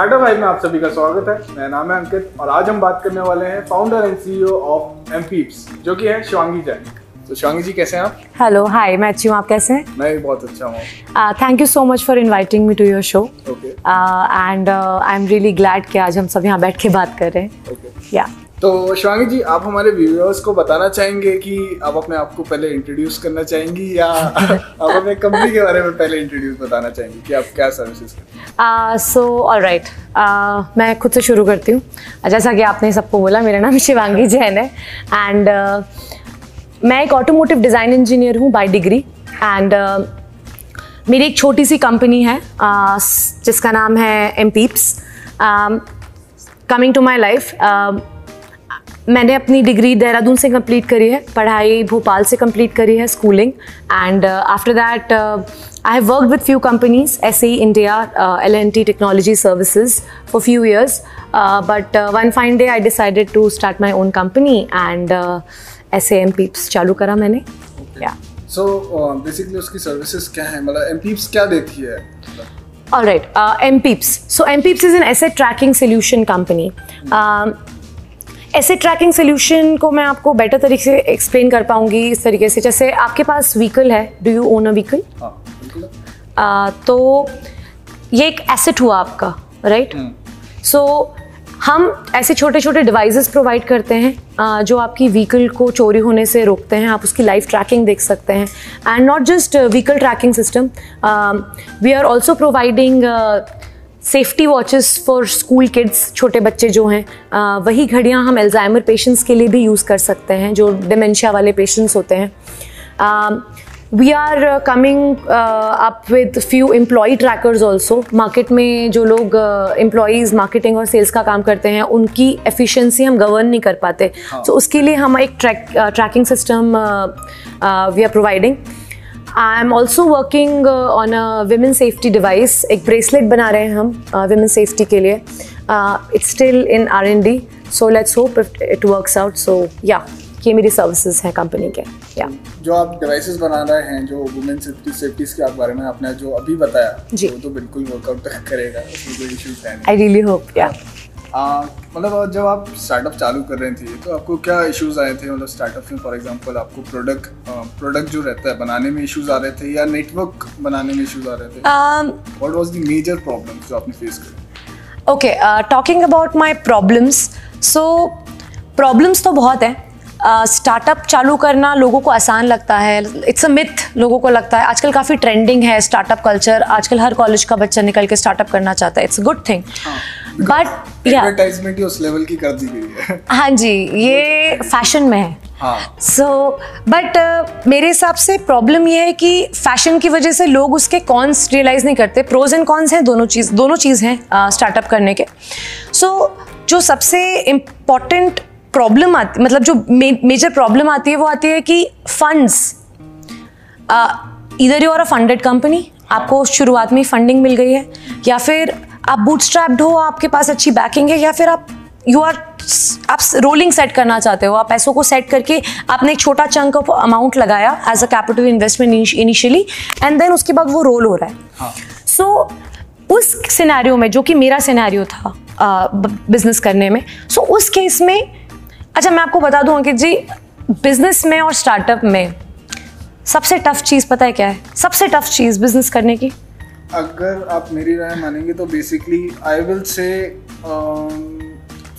Startup में आप सभी का स्वागत है। मेरा नाम है अंकित और आज हम बात करने वाले हैं founder and CEO of Mpeeps जो कि है शिवांगी जैन तो शिवांगी जी कैसे हैं आप? हेलो हाय मैं अच्छी हूँ। आप कैसे हैं? मैं भी बहुत अच्छा हूँ। Thank you so much for inviting me to your show okay and I am really glad कि आज हम सब यहाँ बैठ के बात कर रहे हैं। ओके या तो शिवांगी जी आप हमारे व्यूअर्स को बताना चाहेंगे कि आप अपने आप को पहले इंट्रोड्यूस करना चाहेंगी या आप अपने कंपनी के बारे में पहले इंट्रोड्यूस बताना चाहेंगी कि आप क्या सर्विसेज़ करते हैं? सो ऑल राइट मैं खुद से शुरू करती हूँ। जैसा कि आपने सबको बोला मेरा नाम शिवांगी जैन है। एंड मैं एक ऑटोमोटिव डिज़ाइन इंजीनियर हूँ बाई डिग्री एंड मेरी एक छोटी सी कंपनी है uh, जिसका नाम है M peeps coming to my life मैंने अपनी डिग्री देहरादून से कंप्लीट करी है पढ़ाई भोपाल से कंप्लीट करी है schooling and after that I have work with few companies S E India L N T technology services for few years but one fine day I decided to start my own company and ऐसे M peeps चालू करा मैंने। या so basically उसकी services क्या है? मतलब एमपीप्स क्या देती है? All right, uh, MPeeps. So MPeeps is an asset tracking solution company. Um, asset tracking solution को मैं आपको बेटर तरीके से एक्सप्लेन कर पाऊँगी इस तरीके से। जैसे आपके पास व्हीकल है do you own a vehicle हाँ तो ये एक एसेट हुआ आपका राइट सो हम ऐसे छोटे छोटे डिवाइसेस प्रोवाइड करते हैं uh, जो आपकी व्हीकल को चोरी होने से रोकते हैं। आप उसकी लाइव ट्रैकिंग देख सकते हैं। And not just vehicle tracking system we are also providing safety watches for school kids छोटे बच्चे जो हैं वही घड़ियाँ हम एल्जाइमर पेशेंट्स के लिए भी यूज़ कर सकते हैं जो डिमेंशिया वाले पेशेंट्स होते हैं। We are coming up with few employee trackers also market में जो लोग एम्प्लॉयज़ मार्केटिंग और सेल्स का काम करते हैं उनकी एफिशिएंसी हम गवर्न नहीं कर पाते। सो हाँ. so, उसके लिए हम एक track tracking system we are providing I am also working on a women safety device एक ब्रेसलेट बना रहे हैं हम विमेन uh, सेफ्टी के लिए. It's still in R N D so let's hope it works out so yeah ये मेरी services हैं कंपनी के. या जो आप डिवाइसेस बना रहे हैं जो वुमेन सेफ्टी सेफ्टीज के बारे में आपने जो अभी बताया जी। वो तो बिल्कुल वर्कआउट करेगा. उसमें कोई इश्यूज़ है आई रियली होप या मतलब जब आप स्टार्टअप चालू कर रहे थे तो आपको क्या इश्यूज़ आए थे? मतलब स्टार्टअप में फॉर एग्जांपल आपको प्रोडक्ट प्रोडक्ट जो रहता है बनाने में इश्यूज़ आ रहे थे या नेटवर्क बनाने में इश्यूज़ आ रहे थे? What was the major problems जो आपने फेस करी? Okay talking about my problems so problems तो बहुत है. स्टार्टअप uh, चालू करना लोगों को आसान लगता है. इट्स अ मिथ लोगों को लगता है. आजकल काफ़ी ट्रेंडिंग है स्टार्टअप कल्चर आजकल हर कॉलेज का बच्चा निकल के स्टार्टअप करना चाहता है. It's a good thing but advertisement ही उस लेवल की कर दी गई है। हाँ जी ये फ़ैशन में है। हाँ। सो बट मेरे हिसाब से प्रॉब्लम ये है कि फ़ैशन की वजह से लोग उसके कॉन्स रियलाइज़ नहीं करते। प्रोज एंड कॉन्स हैं दोनों चीज़ दोनों चीज़ हैं स्टार्टअप करने के। सो so, जो सबसे इंपॉर्टेंट प्रॉब्लम आती मतलब जो मेजर प्रॉब्लम आती है वो आती है कि फंड्स इधर you are a funded company आपको शुरुआत में फंडिंग मिल गई है या फिर आप बूटस्ट्रैप्ड हो आपके पास अच्छी बैकिंग है या फिर आप यू आर आप रोलिंग सेट करना चाहते हो आप पैसों को सेट करके आपने एक छोटा चंक ऑफ़ अमाउंट लगाया as a capital investment initially and then उसके बाद वो रोल हो रहा है। हाँ। सो उस सिनेरियो में जो कि मेरा सिनेरियो था बिज़नेस करने में सो उस केस में अच्छा मैं आपको बता दूँ अंकित जी बिज़नेस में और स्टार्टअप में सबसे टफ चीज़ पता है क्या है? सबसे टफ चीज़ बिज़नेस करने की? अगर आप मेरी राय मानेंगे तो basically I will say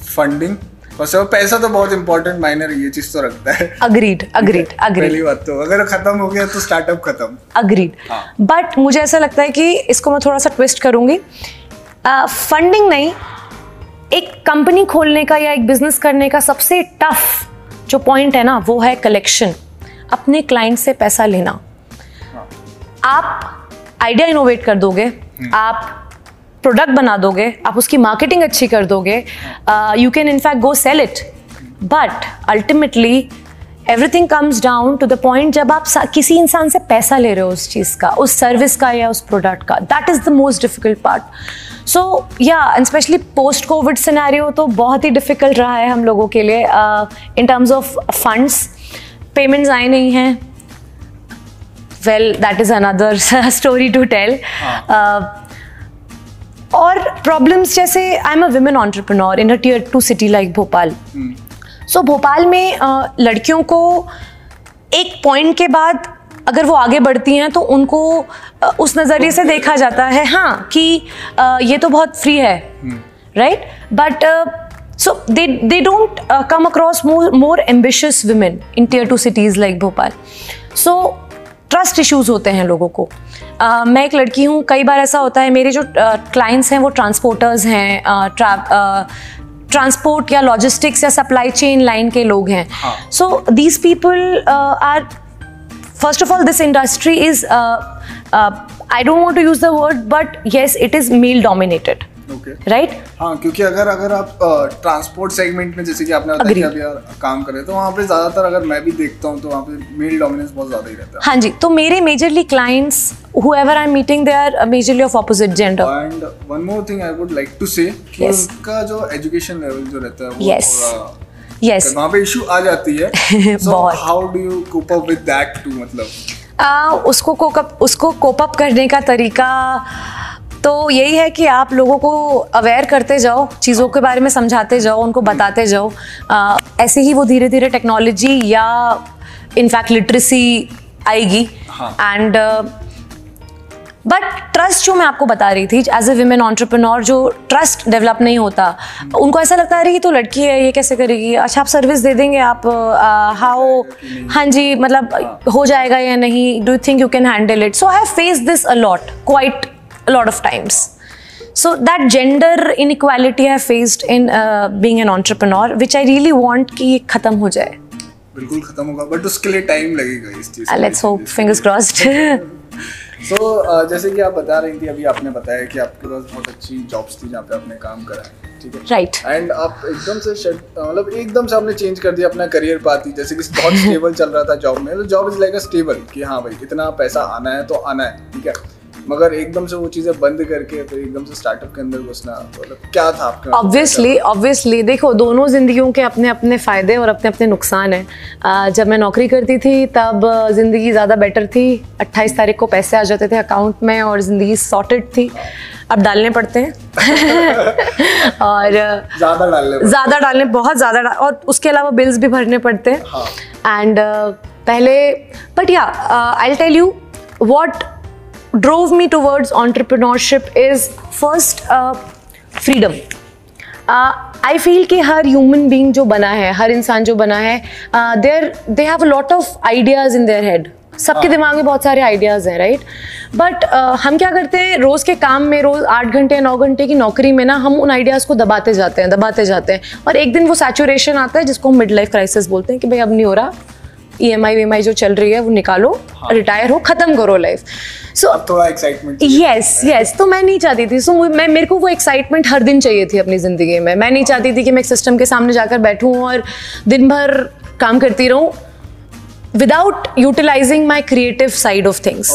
funding बस वो पैसा तो बहुत इंपॉर्टेंट मायने ये चीज़ तो रखता है। अग्रीड अग्रीड अग्रीड पहली बात तो अगर खत्म हो गया तो स्टार्टअप खत्म। अग्रीड हाँ। बट मुझे ऐसा लगता है कि इसको मैं थोड़ा सा ट्विस्ट करूँगी। फंडिंग uh, नहीं एक कंपनी खोलने का या एक बिज़नेस करने का सबसे टफ जो पॉइंट है ना वो है कलेक्शन अपने क्लाइंट से पैसा लेना। हाँ। आप आइडिया इनोवेट कर दोगे आप प्रोडक्ट बना दोगे आप उसकी मार्केटिंग अच्छी कर दोगे you can in fact go sell it but ultimately everything comes down to the point जब आप किसी इंसान से पैसा ले रहे हो उस चीज़ का उस सर्विस का या उस प्रोडक्ट का that is the most difficult part so yeah and specially post covid scenario तो बहुत ही डिफ़िकल्ट रहा है हम लोगों के लिए in terms of funds payments आए नहीं हैं well that is another story to tell और प्रॉब्लम्स जैसे I am a women entrepreneur in a tier two city like Bhopal so Bhopal में अ, लड़कियों को एक पॉइंट के बाद अगर वो आगे बढ़ती हैं तो उनको अ, उस नज़रिए से देखा जाता है हाँ कि अ, ये तो बहुत फ्री है। Right but so they they don't come across more more ambitious women in tier two cities like Bhopal. So trust issues होते हैं लोगों को। अ, मैं एक लड़की हूँ कई बार ऐसा होता है मेरे जो क्लाइंट्स uh, हैं वो ट्रांसपोर्टर्स हैं ट्रांसपोर्ट या लॉजिस्टिक्स या सप्लाई चेन लाइन के लोग हैं। So these people are first of all this industry is I don't want to use the word but yes it is male is dominated okay right? हाँ क्योंकि अगर अगर आप ट्रांसपोर्ट सेगमेंट में जैसे कि आपने बताया कि अभी काम कर रहे तो वहाँ पे ज़्यादातर अगर मैं भी देखता हूँ तो वहाँ पे मेल डोमिनेंस बहुत ज़्यादा ही रहता है। हाँ जी तो मेरे majorly clients whoever i'm meeting they are majorly of opposite gender. And one more thing I would like to say कि Yes. उनका जो एजुकेशन लेवल जो रहता है वो Yes. थोड़ा yes. वहाँ पे इशू आ जाती है। बहुत। How do you cope up with that too मतलब? आ, उसको कोकअप उसको कोप अप करने का तरीका तो यही है कि आप लोगों को अवेयर करते जाओ चीज़ों के बारे में समझाते जाओ उनको बताते जाओ। आ, ऐसे ही वो धीरे धीरे टेक्नोलॉजी या इनफैक्ट लिटरेसी आएगी। हाँ। एंड बट ट्रस्ट जो मैं आपको बता रही थी एज ए वीमेन ऑन्टरप्रनोर जो ट्रस्ट डेवलप नहीं होता उनको ऐसा लगता है अरे ये तो लड़की है ये कैसे करेगी? अच्छा आप सर्विस दे देंगे आप हाउ हाँ जी मतलब हो। जाएगा या नहीं? Do think you can handle it so I have face this a lot quite lot of times so that gender in equality I faced in being an entrepreneur which I really want कि ये खत्म हो जाए। बिल्कुल खत्म होगा but उसके लिए टाइम लगेगा इस चीज़ let's hope fingers crossed so uh, जैसे कि आप बता रही थी अभी आपने बताया कि आपके पास बहुत अच्छी जॉब्स थी जहाँ पे आपने काम करा है ठीक है? राइट एंड आप एकदम से मतलब एकदम से आपने चेंज कर दिया अपना करियर पाती जैसे कि बहुत स्टेबल चल रहा था जॉब में तो job is like a stable कि हाँ भाई इतना पैसा आना है तो आना है ठीक है? मगर एकदम से वो चीज़ें बंद करके फिर एकदम से स्टार्टअप के अंदर घुसना मतलब क्या था आपके? ऑब्वियसली ऑब्वियसली देखो दोनों जिंदगियों के अपने अपने फ़ायदे और अपने अपने नुकसान हैं। जब मैं नौकरी करती थी तब ज़िंदगी ज़्यादा बेटर थी। 28 तारीख को पैसे आ जाते थे अकाउंट में और ज़िंदगी सॉर्टेड थी। अब डालने पड़ते हैं। और ज़्यादा डालने ज़्यादा डालने बहुत ज़्यादा और उसके अलावा बिल्स भी भरने पड़ते हैं। हाँ। एंड पहले but yeah I tell you what drove me towards entrepreneurship is first uh, freedom. I feel कि हर ह्यूमन बींग जो बना है हर इंसान जो बना है there they have lot of ideas in their head सबके दिमाग में बहुत सारे आइडियाज़ हैं राइट बट हम क्या करते हैं? रोज के काम में रोज आठ घंटे नौ घंटे की नौकरी में ना हम उन आइडियाज़ को दबाते जाते हैं दबाते जाते हैं। और एक दिन वो सैचुरेशन आता है जिसको हम मिड लाइफ क्राइसिस बोलते हैं कि भाई अब नहीं हो रहा। ई एम आई जो चल रही है वो निकालो रिटायर हो खत्म करो लाइफ सो थोड़ा एक्साइटमेंट यस यस तो मैं नहीं चाहती थी। सो मैं मेरे को वो एक्साइटमेंट हर दिन चाहिए थी अपनी ज़िंदगी में। मैं नहीं चाहती थी कि मैं एक सिस्टम के सामने जाकर बैठूं और दिन भर काम करती रहूँ without utilising my creative side of things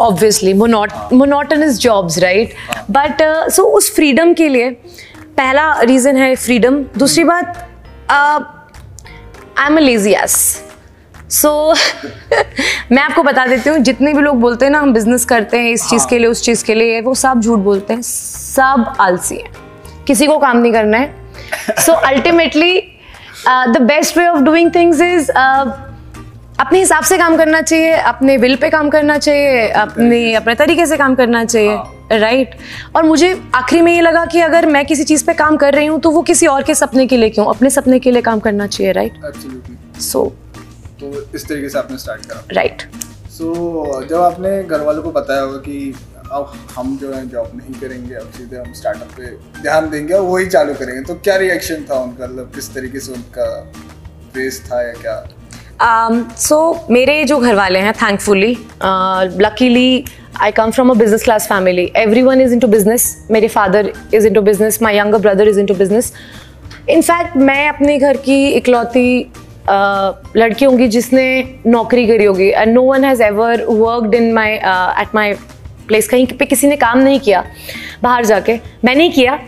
obviously monotonous jobs right but so उस फ्रीडम के लिए पहला रीज़न है फ्रीडम दूसरी बात I am a lazy ass so मैं आपको बता देती हूँ जितने भी लोग बोलते हैं ना हम बिज़नेस करते हैं इस चीज़ के लिए उस चीज़ के लिए वो सब झूठ बोलते हैं सब आलसी हैं। किसी को काम नहीं करना है। So ultimately the best way of doing things is अपने हिसाब से काम करना चाहिए अपने विल पे काम करना चाहिए अपने अपने तरीके से काम करना चाहिए राइट right. और मुझे आखिरी में ये लगा कि अगर मैं किसी चीज़ पे काम कर रही हूँ तो वो किसी और के सपने के लिए क्यों? अपने सपने के लिए काम करना चाहिए राइट सो तो इस तरीके से आपने स्टार्ट करा। राइट सो जब आपने घर वालों को बताया होगा कि अब हम जो है जॉब नहीं करेंगे अब सीधे हम स्टार्टअप पे ध्यान देंगे और वही चालू करेंगे तो क्या रिएक्शन था उनका? मतलब किस तरीके से उनका फेस था या क्या? सो मेरे जो घर वाले हैं thankfully luckily I come from a business class family everyone is into business मेरे father is into business my younger brother is into business in fact मैं अपने घर की इकलौती uh, लड़की होंगी जिसने नौकरी करी होगी. And no one has ever worked in my at my place कहीं पे किसी ने काम नहीं किया बाहर जाके. मैंने ही किया.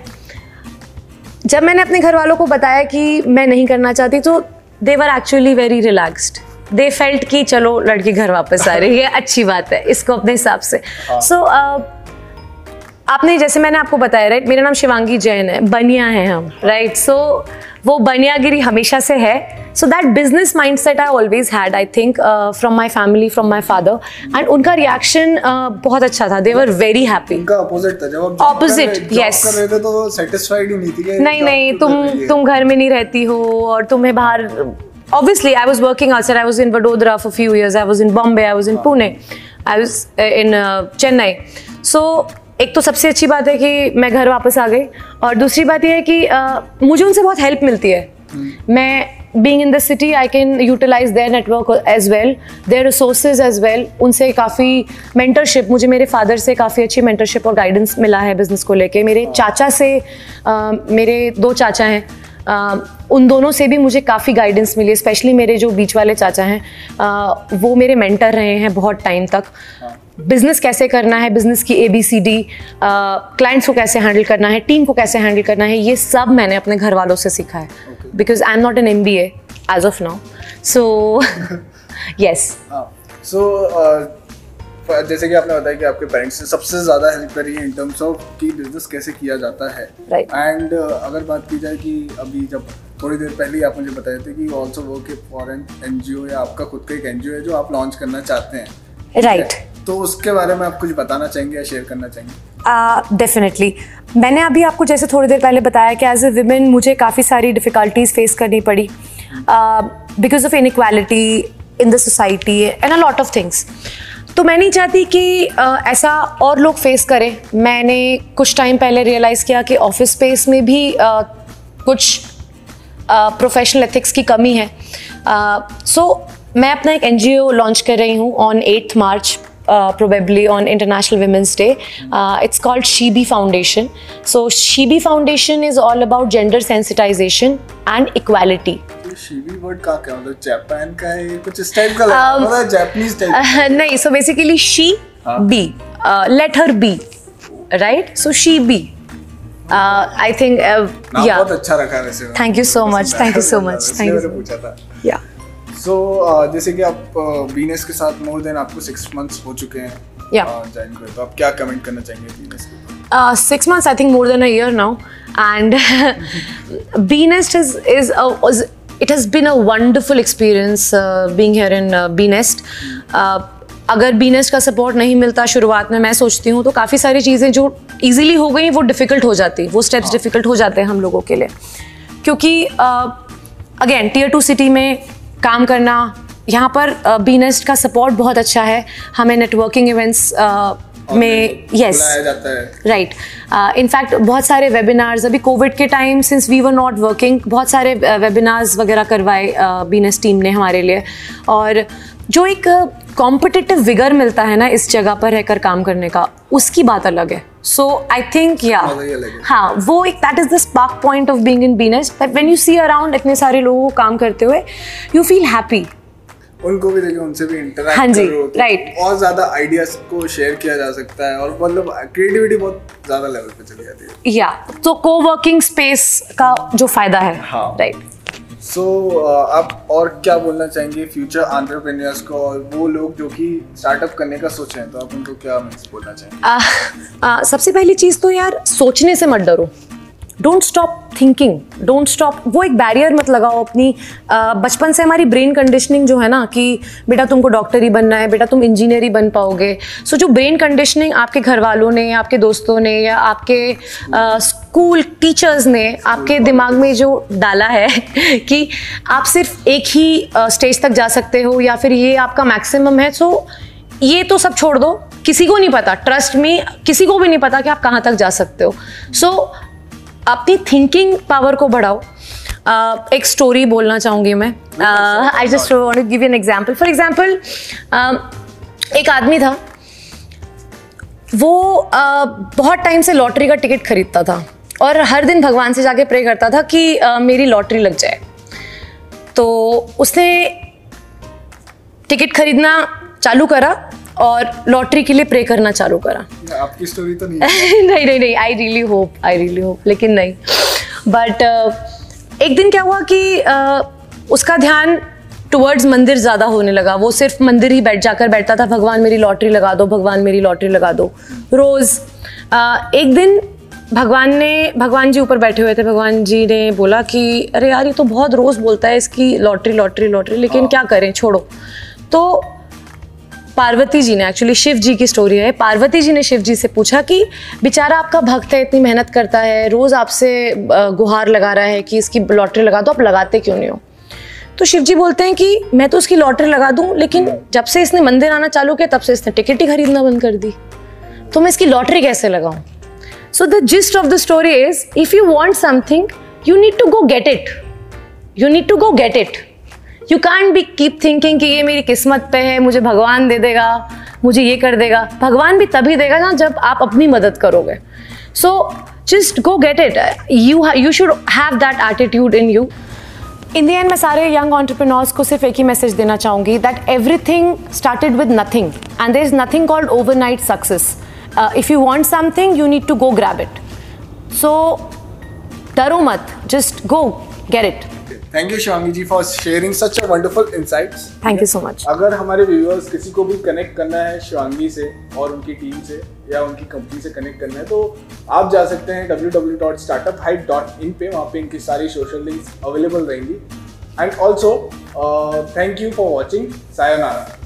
जब मैंने अपने घर वालों को बताया कि मैं नहीं करना चाहती तो they were actually very relaxed they felt कि चलो लड़की घर वापस आ रही है अच्छी बात है इसको अपने हिसाब से। सो आपने जैसे मैंने आपको बताया राइट मेरा नाम शिवांगी जैन है बनिया है हम राइट सो वो बनियागिरी हमेशा से है so that business mindset I always had I think from my family from my father and उनका रिएक्शन uh, बहुत अच्छा था दे वर वेरी हैप्पी उनका अपोजिट था जब थे तो सेटिस्फाइड ही नहीं थी नहीं नहीं तो तुम तुम घर में नहीं रहती हो और तुम्हें बाहर obviously I was working outside I was in Vadodara for a few years I was in Bombay I was in Pune I was uh, in uh, Chennai. So एक तो सबसे अच्छी बात है कि मैं घर वापस आ गई और दूसरी बात यह है कि uh, मुझे उनसे बहुत हेल्प मिलती है। मैं being in the city I can utilise their network as well their resources as well उनसे काफ़ी मेंटरशिप मुझे मेरे फादर से काफ़ी अच्छी मेंटरशिप और गाइडेंस मिला है बिज़नेस को लेके। मेरे चाचा से uh, मेरे दो चाचा हैं Uh, उन दोनों से भी मुझे काफ़ी गाइडेंस मिली स्पेशली मेरे जो बीच वाले चाचा हैं uh, वो मेरे मेंटर रहे हैं बहुत टाइम तक। बिज़नेस कैसे करना है बिज़नेस की A B C D clients को कैसे हैंडल करना है टीम को कैसे हैंडल करना है ये सब मैंने अपने घर वालों से सीखा है। Because I am not an M B as of now so yes so जैसे कि आपने बताया कि आपके पेरेंट्स ने सबसे ज़्यादा हेल्प करी है इन टर्म्स ऑफ़ कि बिज़नेस कैसे किया जाता है। And Right. एंड अगर बात की जाए कि अभी जब थोड़ी देर पहले ही आप मुझे बताए थे कि also work for N N या आपका खुद का एक एन है जो आप लॉन्च करना चाहते हैं। राइट तो उसके बारे में आप कुछ बताना चाहेंगे या शेयर करना चाहेंगे? डेफिनेटली Uh, मैंने अभी आपको जैसे थोड़ी देर पहले बताया कि एज ए विमेन मुझे काफ़ी सारी डिफ़िकल्टीज फेस करनी पड़ी because of inequality in the society and a lot of things तो मैं नहीं चाहती कि uh, ऐसा और लोग फेस करें। मैंने कुछ टाइम पहले रियलाइज़ किया कि ऑफ़िस स्पेस में भी uh, कुछ प्रोफेशनल एथिक्स की कमी है। सो so, मैं अपना एक एनजीओ लॉन्च कर रही हूँ on eighth March probably on International Women's Day. Uh, it's called Shibi Foundation. So Shibi Foundation is all about gender sensitization and equality. ये शीवी वर्ड का क्या मतलब जापान का है कुछ इस टाइप का लग रहा है Um, मतलब जापानीज टाइप Uh, नहीं, so basically she हाँ. be. Uh, let her be. Right? So she be. Uh, I think uh, नाम yeah. बहुत अच्छा रखा है वैसे Thank you so much, पसंद आया thank you so मुझे, much, इसलिए thank you मैंने so पूछा था Yeah. सो जैसे कि आप बीनेस के साथ मोर देन आपको सिक्स मंथ्स हो चुके हैं. ज्वाइन कर तो आप क्या कमेंट करना चाहेंगे बीनेस के ऊपर? Uh, six months, I think more than a year now. And Bee Nest is is a, was it has been a wonderful experience uh, being here in uh, Uh, अगर B Nest का support नहीं मिलता शुरुआत में मैं सोचती हूँ तो काफ़ी सारी चीज़ें जो इजीली हो गई वो डिफ़िकल्ट हो जाती वो स्टेप्स डिफ़िकल्ट हो जाते हैं हम लोगों के लिए। क्योंकि अगेन टीयर टू सिटी में काम करना यहाँ पर बी नेस्ट का सपोर्ट बहुत अच्छा है। हमें नेटवर्किंग इवेंट्स में यस राइट इनफैक्ट बहुत सारे वेबिनार्स अभी कोविड के time since we were not working बहुत सारे वेबिनार्स वगैरह करवाए बीनेस टीम ने हमारे लिए। और जो एक कॉम्पिटिटिव विगर मिलता है ना इस जगह पर रहकर काम करने का उसकी बात अलग है। सो आई थिंक या ही वो एक that is the spark point of being in Bnest that when you see around इतने सारे लोगों को काम करते हुए यू फील हैप्पी उनको भी देखिए उनसे भी इंटरेक्ट हाँ जी, तो right. और ज़्यादा आइडियाज़ को शेयर किया जा सकता है और मतलब क्रिएटिविटी बहुत ज़्यादा लेवल पे चली जाती है। या तो को वर्किंग स्पेस का जो फ़ायदा है हाँ। राइट सो आप और क्या बोलना चाहेंगे फ्यूचर एंटरप्रेन्योर्स को और वो लोग जो कि स्टार्टअप करने का सोच रहे हैं? तो आप उनको क्या बोलना चाहेंगे? सबसे पहली चीज़ तो यार सोचने से मत डरो। Don't stop thinking don't stop वो एक बैरियर मत लगाओ अपनी। बचपन से हमारी ब्रेन कंडीशनिंग जो है ना कि बेटा तुमको डॉक्टर ही बनना है बेटा तुम इंजीनियर ही बन पाओगे। सो so, जो ब्रेन कंडीशनिंग आपके घर वालों ने आपके दोस्तों ने या आपके स्कूल टीचर्स ने आपके दिमाग में जो डाला है कि आप सिर्फ़ एक ही स्टेज तक जा सकते हो या फिर ये आपका मैक्सिमम है सो so, ये तो सब छोड़ दो। किसी को नहीं पता। ट्रस्ट में किसी को भी नहीं पता कि आप कहाँ तक जा सकते हो। सो अपनी थिंकिंग पावर को बढ़ाओ। Uh, एक स्टोरी बोलना चाहूँगी मैं। I just want to give an example for example एक आदमी था। वो uh, बहुत टाइम से लॉटरी का टिकट खरीदता था। और हर दिन भगवान से जाके प्रे करता था कि uh, मेरी लॉटरी लग जाए। तो उसने टिकट खरीदना चालू करा। और लॉटरी के लिए प्रे करना चालू करा। आपकी स्टोरी तो नहीं नहीं नहीं नहीं I really hope I really hope लेकिन नहीं। बट uh, एक दिन क्या हुआ कि uh, उसका ध्यान टुवर्ड्स मंदिर ज़्यादा होने लगा। वो सिर्फ़ मंदिर ही बैठ जाकर बैठता था भगवान मेरी लॉटरी लगा दो भगवान मेरी लॉटरी लगा दो। रोज़ uh, एक दिन भगवान ने भगवान जी ऊपर बैठे हुए थे। भगवान जी ने बोला कि अरे यार ये तो बहुत रोज़ बोलता है इसकी लॉटरी लॉटरी लॉटरी लेकिन हाँ। क्या करें? छोड़ो। तो पार्वती जी ने एक्चुअली शिव जी की स्टोरी है। पार्वती जी ने शिव जी से पूछा कि, बेचारा आपका भक्त है, इतनी मेहनत करता है, रोज़ आपसे गुहार लगा रहा है कि इसकी लॉटरी लगा दो, आप लगाते क्यों नहीं हो? तो शिव जी बोलते हैं कि, मैं तो उसकी लॉटरी लगा दूँ, लेकिन जब से इसने मंदिर आना चालू किया, तब से इसने टिकट ही खरीदना बंद कर दी। तो मैं इसकी लॉटरी कैसे लगाऊँ? So the gist of the story is if you want something you need to go get it you need to go get it you can be keep thinking कि ये मेरी किस्मत पे है, मुझे भगवान दे देगा, मुझे ये कर देगा। भगवान भी तभी देगा ना जब आप अपनी मदद करोगे। So just go get it you you should have that attitude in you in the end मैं सारे यंग ऑन्टरप्रिनोर्स को सिर्फ़ एक ही मैसेज देना चाहूँगी that everything started with nothing and there is nothing called overnight success if you want something you need to go grab it so डरो मत just go get it thank you Shivangi ji for sharing such a wonderful insights thank you so much अगर हमारे viewers किसी को भी connect करना है शिवांगी से और उनकी टीम से या उनकी कंपनी से कनेक्ट करना है तो आप जा सकते हैं www.startuphype.in पे वहाँ पे इनकी सारी सोशल लिंक्स अवेलेबल रहेंगी and also thank you for watching sayonara